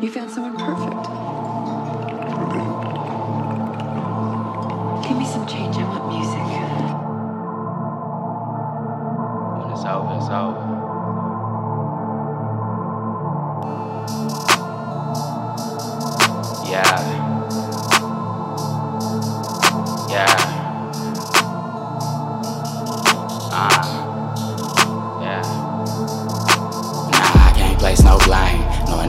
You found someone perfect. Give me some change. I want music. When it's over, it's over. Yeah. Yeah. Uh. Yeah. Nah, I can't no. No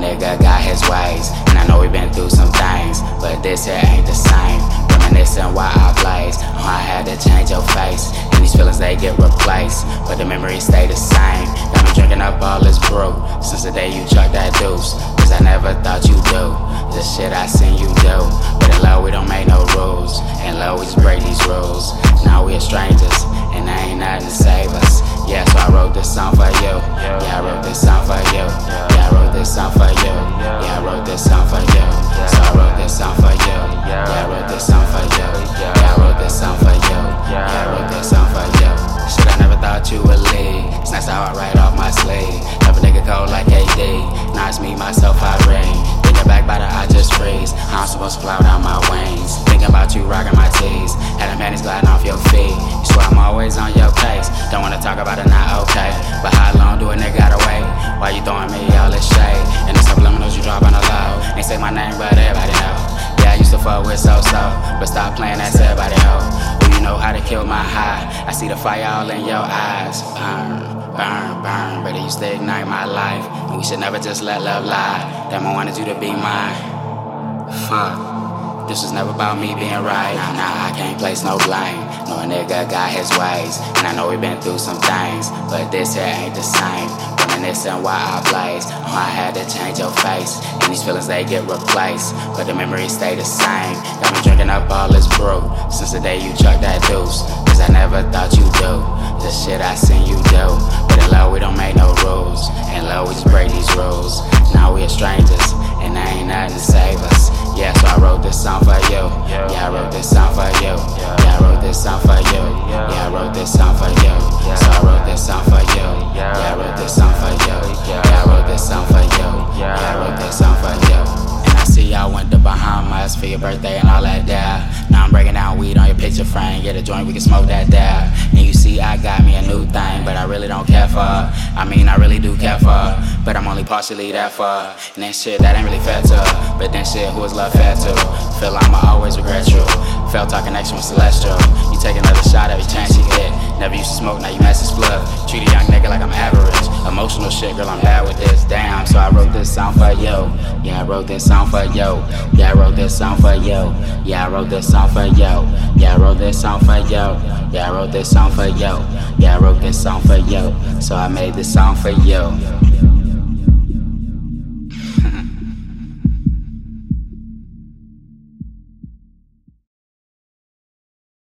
nigga got his ways. And I know we been through some things. But this here ain't the same. Reminiscing why I blaze. Oh, I had to change your face. And these feelings they get replaced. But the memories stay the same. Got me drinking up all this brew. Since the day you chucked that deuce. Cause I never thought you'd do. The shit I seen you do. But in love, we don't make no rules. In love, we just break these rules. Now we are strangers. And there ain't nothing to save us. Yeah, so I wrote this song for you. Yeah, Leave. It's nice how I write off my sleeve. Never nigga cold like AD. It's me, myself, I ring. Thinking back by the I just freeze. I'm supposed to fly down my wings. Thinking about you rocking my tees. Had them panties gliding off your feet. You swear I'm always on your case. Don't wanna talk about it, not okay. But how long do a nigga gotta wait? Why you throwing me all this shade? And the subliminals you drop on the low. Ain't say my name, but everybody know. Yeah, I used to fuck with so so. But stop playing that to everybody know. Know how to kill my high. I see the fire all in your eyes. Burn, burn, burn. But it used to ignite my life. And we should never just let love lie. Damn, I wanted you to be mine. Fuck. This was never about me being right. Nah, nah, I can't place no blame. No nigga got his ways. And I know we been through some things. But this here ain't the same. Why I blaze. Oh, I had to change your face. And these feelings they get replaced. But the memories stay the same. Got me drinking up all this brew. Since the day you chucked that deuce. Cause I never thought you do. The shit I seen you do. But in love we don't make no rules. For your birthday and all that there. Now I'm breaking down weed on your picture frame. Get a joint, we can smoke that there. And you see, I got me a new thing, but I really don't care for her. I mean, I really do care for her. But I'm only partially that far. And then shit, that ain't really fair to her. But then shit, who is love fair to? Feel like I'ma always regret you. Felt our connection with Celestial. You take another shot every chance you get. Never used to smoke, now you message flood. Treat a young nigga like I'm average. Emotional shit, girl, I'm bad with this. Damn, so I wrote this song for you. Yeah, I wrote this song for you. Yeah, I wrote this song for you. Yeah, I wrote this song for you. Yeah, I wrote this song for you. Yeah, I wrote this song for you. Yeah, I wrote this song for you. So I made this song for you.